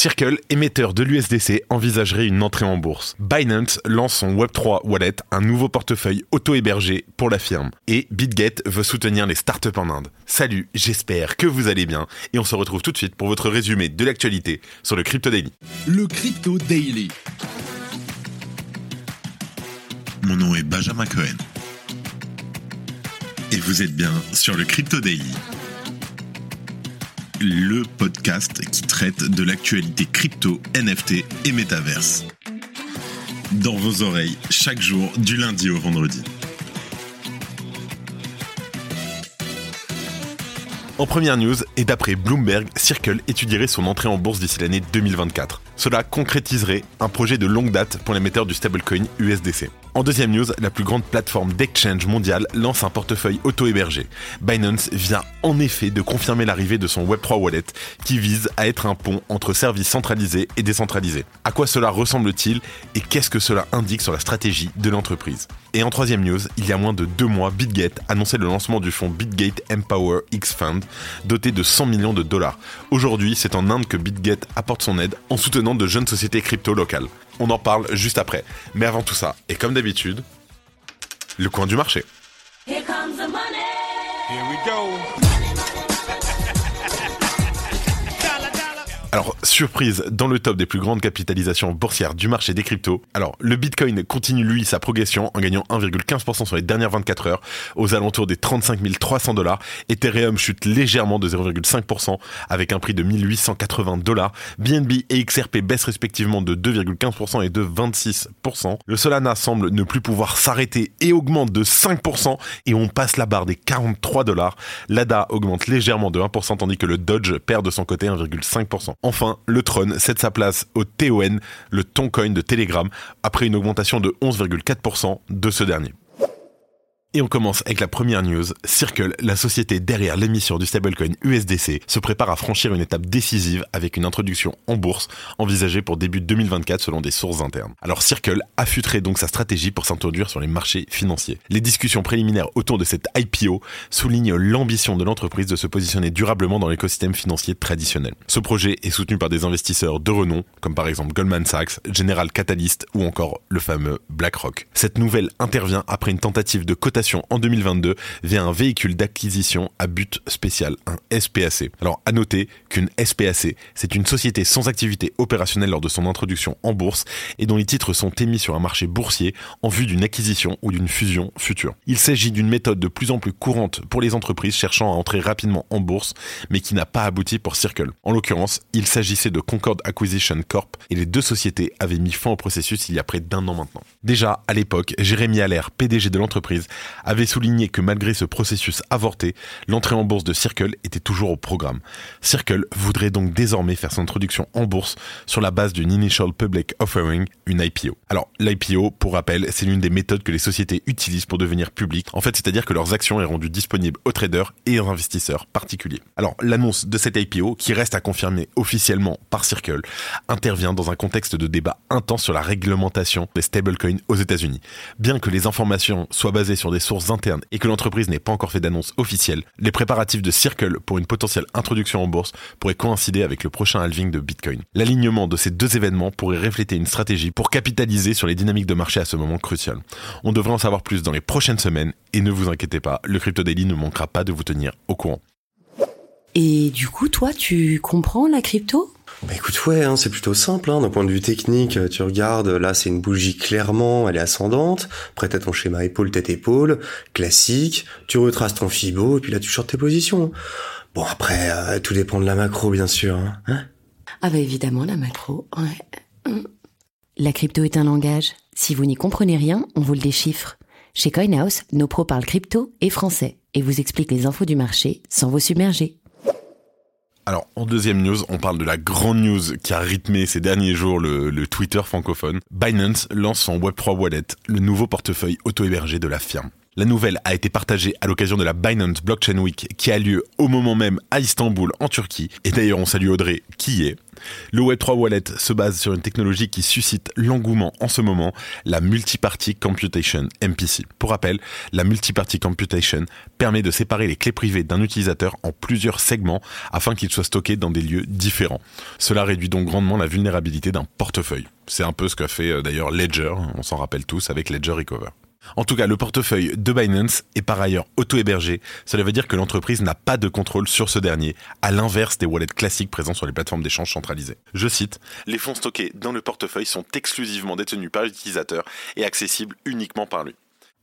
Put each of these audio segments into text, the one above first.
Circle, émetteur de l'USDC, envisagerait une entrée en bourse. Binance lance son Web3 Wallet, un nouveau portefeuille auto-hébergé pour la firme. Et BitGet veut soutenir les startups en Inde. Salut, j'espère que vous allez bien et on se retrouve tout de suite pour votre résumé de l'actualité sur le Crypto Daily. Le Crypto Daily. Mon nom est Benjamin Cohen. Et vous êtes bien sur le Crypto Daily le podcast qui traite de l'actualité crypto, NFT et métaverse. Dans vos oreilles, chaque jour, du lundi au vendredi. En première news, et d'après Bloomberg, Circle étudierait son entrée en bourse d'ici l'année 2024. Cela concrétiserait un projet de longue date pour l'émetteur du stablecoin USDC. En deuxième news, la plus grande plateforme d'exchange mondiale lance un portefeuille auto-hébergé. Binance vient en effet de confirmer l'arrivée de son Web3 Wallet qui vise à être un pont entre services centralisés et décentralisés. À quoi cela ressemble-t-il et qu'est-ce que cela indique sur la stratégie de l'entreprise? Et en troisième news, il y a moins de deux mois, BitGate annonçait le lancement du fonds BitGate Empower X Fund doté de 100 millions de dollars. Aujourd'hui, c'est en Inde que BitGate apporte son aide en soutenant de jeunes sociétés crypto locales. On en parle juste après. Mais avant tout ça, et comme d'habitude, le coin du marché. Here comes the money. Here we go. Alors, surprise, dans le top des plus grandes capitalisations boursières du marché des cryptos. Alors, le Bitcoin continue lui sa progression en gagnant 1,15% sur les dernières 24 heures aux alentours des 35 300 dollars. Ethereum chute légèrement de 0,5% avec un prix de 1880 dollars. BNB et XRP baissent respectivement de 2,15% et de 26%. Le Solana semble ne plus pouvoir s'arrêter et augmente de 5% et on passe la barre des 43 dollars. L'ADA augmente légèrement de 1% tandis que le Dodge perd de son côté 1,5%. Enfin, le Tron cède sa place au TON, le Toncoin de Telegram, après une augmentation de 11,4% de ce dernier. Et on commence avec la première news. Circle, la société derrière l'émission du stablecoin USDC, se prépare à franchir une étape décisive avec une introduction en bourse envisagée pour début 2024 selon des sources internes. Alors Circle affûterait donc sa stratégie pour s'introduire sur les marchés financiers. Les discussions préliminaires autour de cette IPO soulignent l'ambition de l'entreprise de se positionner durablement dans l'écosystème financier traditionnel. Ce projet est soutenu par des investisseurs de renom, comme par exemple Goldman Sachs, General Catalyst ou encore le fameux BlackRock. Cette nouvelle intervient après une tentative de cotation en 2022 via un véhicule d'acquisition à but spécial, un SPAC. Alors à noter qu'une SPAC, c'est une société sans activité opérationnelle lors de son introduction en bourse et dont les titres sont émis sur un marché boursier en vue d'une acquisition ou d'une fusion future. Il s'agit d'une méthode de plus en plus courante pour les entreprises cherchant à entrer rapidement en bourse mais qui n'a pas abouti pour Circle. En l'occurrence, il s'agissait de Concord Acquisition Corp et les deux sociétés avaient mis fin au processus il y a près d'un an maintenant. Déjà à l'époque, Jérémy Allaire, PDG de l'entreprise, avait souligné que malgré ce processus avorté, l'entrée en bourse de Circle était toujours au programme. Circle voudrait donc désormais faire son introduction en bourse sur la base d'une Initial Public Offering, une IPO. Alors, l'IPO, pour rappel, c'est l'une des méthodes que les sociétés utilisent pour devenir publiques. En fait, c'est-à-dire que leurs actions est rendues disponibles aux traders et aux investisseurs particuliers. Alors, l'annonce de cette IPO, qui reste à confirmer officiellement par Circle, intervient dans un contexte de débat intense sur la réglementation des stablecoins aux États-Unis. Bien que les informations soient basées sur des sources internes et que l'entreprise n'ait pas encore fait d'annonce officielle, les préparatifs de Circle pour une potentielle introduction en bourse pourraient coïncider avec le prochain halving de Bitcoin. L'alignement de ces deux événements pourrait refléter une stratégie pour capitaliser sur les dynamiques de marché à ce moment crucial. On devrait en savoir plus dans les prochaines semaines et ne vous inquiétez pas, le Crypto Daily ne manquera pas de vous tenir au courant. Et du coup, toi, tu comprends la crypto? Bah écoute, ouais, hein, c'est plutôt simple. Hein, D'un point de vue technique, euh, tu regardes, là c'est une bougie clairement, elle est ascendante. Après t'as ton schéma épaule tête épaule, classique. Tu retraces ton fibo et puis là tu sortes tes positions. Bon après, euh, tout dépend de la macro bien sûr. Hein, hein? Ah bah évidemment la macro. Ouais. Mm. La crypto est un langage. Si vous n'y comprenez rien, on vous le déchiffre. Chez CoinHouse, nos pros parlent crypto et français et vous expliquent les infos du marché sans vous submerger. Alors, en deuxième news, on parle de la grande news qui a rythmé ces derniers jours le, Twitter francophone. Binance lance son Web3 Wallet, le nouveau portefeuille auto-hébergé de la firme. La nouvelle a été partagée à l'occasion de la Binance Blockchain Week qui a lieu au moment même à Istanbul en Turquie. Et d'ailleurs on salue Audrey qui y est. Le Web3 Wallet se base sur une technologie qui suscite l'engouement en ce moment, la Multiparty Computation, MPC. Pour rappel, la Multiparty Computation permet de séparer les clés privées d'un utilisateur en plusieurs segments afin qu'ils soient stockés dans des lieux différents. Cela réduit donc grandement la vulnérabilité d'un portefeuille. C'est un peu ce qu'a fait euh, d'ailleurs Ledger, on s'en rappelle tous avec Ledger Recover. En tout cas, le portefeuille de Binance est par ailleurs auto-hébergé. Cela veut dire que l'entreprise n'a pas de contrôle sur ce dernier, à l'inverse des wallets classiques présents sur les plateformes d'échange centralisées. Je cite, Les fonds stockés dans le portefeuille sont exclusivement détenus par l'utilisateur et accessibles uniquement par lui.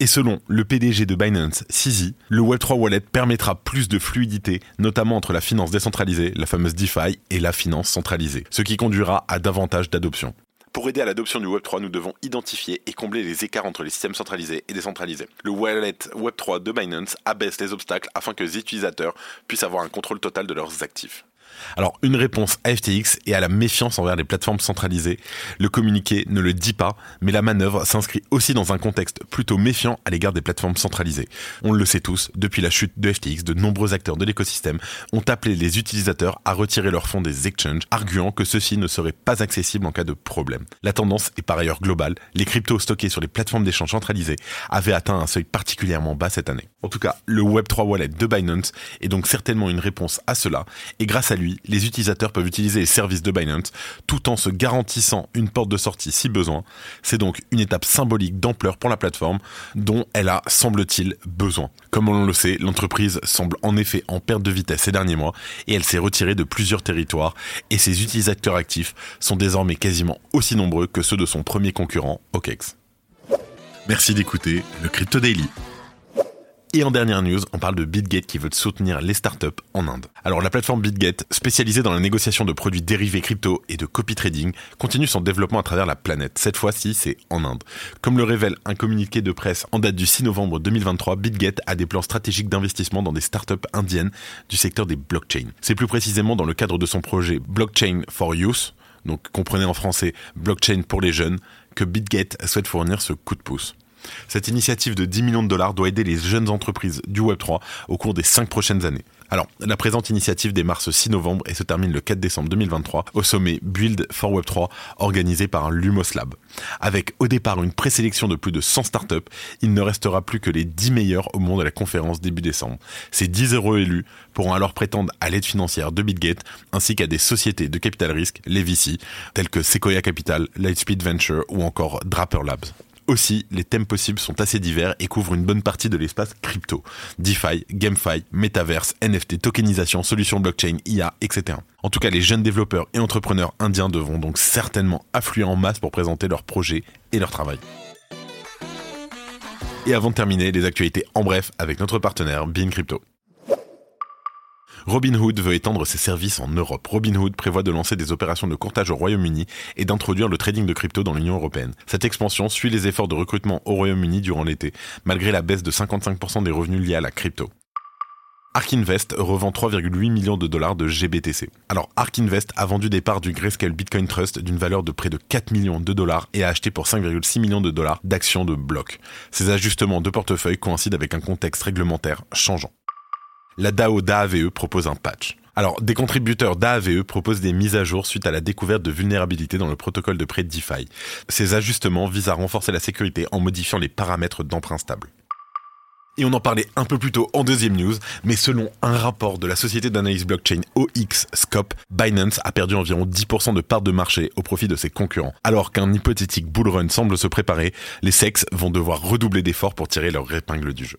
Et selon le PDG de Binance, Sizi, le Web3 Wallet permettra plus de fluidité, notamment entre la finance décentralisée, la fameuse DeFi, et la finance centralisée, ce qui conduira à davantage d'adoption. Pour aider à l'adoption du Web3, nous devons identifier et combler les écarts entre les systèmes centralisés et décentralisés. Le wallet Web3 de Binance abaisse les obstacles afin que les utilisateurs puissent avoir un contrôle total de leurs actifs. Alors, une réponse à FTX et à la méfiance envers les plateformes centralisées. Le communiqué ne le dit pas, mais la manœuvre s'inscrit aussi dans un contexte plutôt méfiant à l'égard des plateformes centralisées. On le sait tous, depuis la chute de FTX, de nombreux acteurs de l'écosystème ont appelé les utilisateurs à retirer leurs fonds des exchanges, arguant que ceux-ci ne seraient pas accessibles en cas de problème. La tendance est par ailleurs globale. Les cryptos stockés sur les plateformes d'échange centralisées avaient atteint un seuil particulièrement bas cette année. En tout cas, le Web3 Wallet de Binance est donc certainement une réponse à cela, et grâce à lui, les utilisateurs peuvent utiliser les services de Binance tout en se garantissant une porte de sortie si besoin. C'est donc une étape symbolique d'ampleur pour la plateforme dont elle a, semble-t-il, besoin. Comme on le sait, l'entreprise semble en effet en perte de vitesse ces derniers mois et elle s'est retirée de plusieurs territoires et ses utilisateurs actifs sont désormais quasiment aussi nombreux que ceux de son premier concurrent, OKEx. Merci d'écouter le Crypto Daily. Et en dernière news, on parle de BitGate qui veut soutenir les startups en Inde. Alors la plateforme BitGate, spécialisée dans la négociation de produits dérivés crypto et de copy trading, continue son développement à travers la planète. Cette fois-ci, c'est en Inde. Comme le révèle un communiqué de presse en date du 6 novembre 2023, BitGate a des plans stratégiques d'investissement dans des startups indiennes du secteur des blockchains. C'est plus précisément dans le cadre de son projet Blockchain for Youth, donc comprenez en français blockchain pour les jeunes, que BitGate souhaite fournir ce coup de pouce. Cette initiative de 10 millions de dollars doit aider les jeunes entreprises du Web3 au cours des 5 prochaines années. Alors, la présente initiative démarre ce 6 novembre et se termine le 4 décembre 2023 au sommet Build for Web3 organisé par Lumos Lab. Avec au départ une présélection de plus de 100 startups, il ne restera plus que les 10 meilleurs au monde à la conférence début décembre. Ces 10 euros élus pourront alors prétendre à l'aide financière de BitGate ainsi qu'à des sociétés de capital risque, les VC, telles que Sequoia Capital, Lightspeed Venture ou encore Draper Labs. Aussi, les thèmes possibles sont assez divers et couvrent une bonne partie de l'espace crypto. DeFi, GameFi, Metaverse, NFT, tokenisation, solutions blockchain, IA, etc. En tout cas, les jeunes développeurs et entrepreneurs indiens devront donc certainement affluer en masse pour présenter leurs projets et leur travail. Et avant de terminer, les actualités en bref avec notre partenaire Bean Crypto. Robinhood veut étendre ses services en Europe. Robinhood prévoit de lancer des opérations de courtage au Royaume-Uni et d'introduire le trading de crypto dans l'Union européenne. Cette expansion suit les efforts de recrutement au Royaume-Uni durant l'été, malgré la baisse de 55% des revenus liés à la crypto. Ark Invest revend 3,8 millions de dollars de GBTC. Alors Ark Invest a vendu des parts du Grayscale Bitcoin Trust d'une valeur de près de 4 millions de dollars et a acheté pour 5,6 millions de dollars d'actions de bloc. Ces ajustements de portefeuille coïncident avec un contexte réglementaire changeant la DAO d'AAVE propose un patch. Alors, des contributeurs d'AAVE proposent des mises à jour suite à la découverte de vulnérabilités dans le protocole de prêt DeFi. Ces ajustements visent à renforcer la sécurité en modifiant les paramètres d'emprunt stable. Et on en parlait un peu plus tôt en deuxième news, mais selon un rapport de la société d'analyse blockchain OX Scope, Binance a perdu environ 10% de parts de marché au profit de ses concurrents. Alors qu'un hypothétique bull run semble se préparer, les SEX vont devoir redoubler d'efforts pour tirer leur épingle du jeu.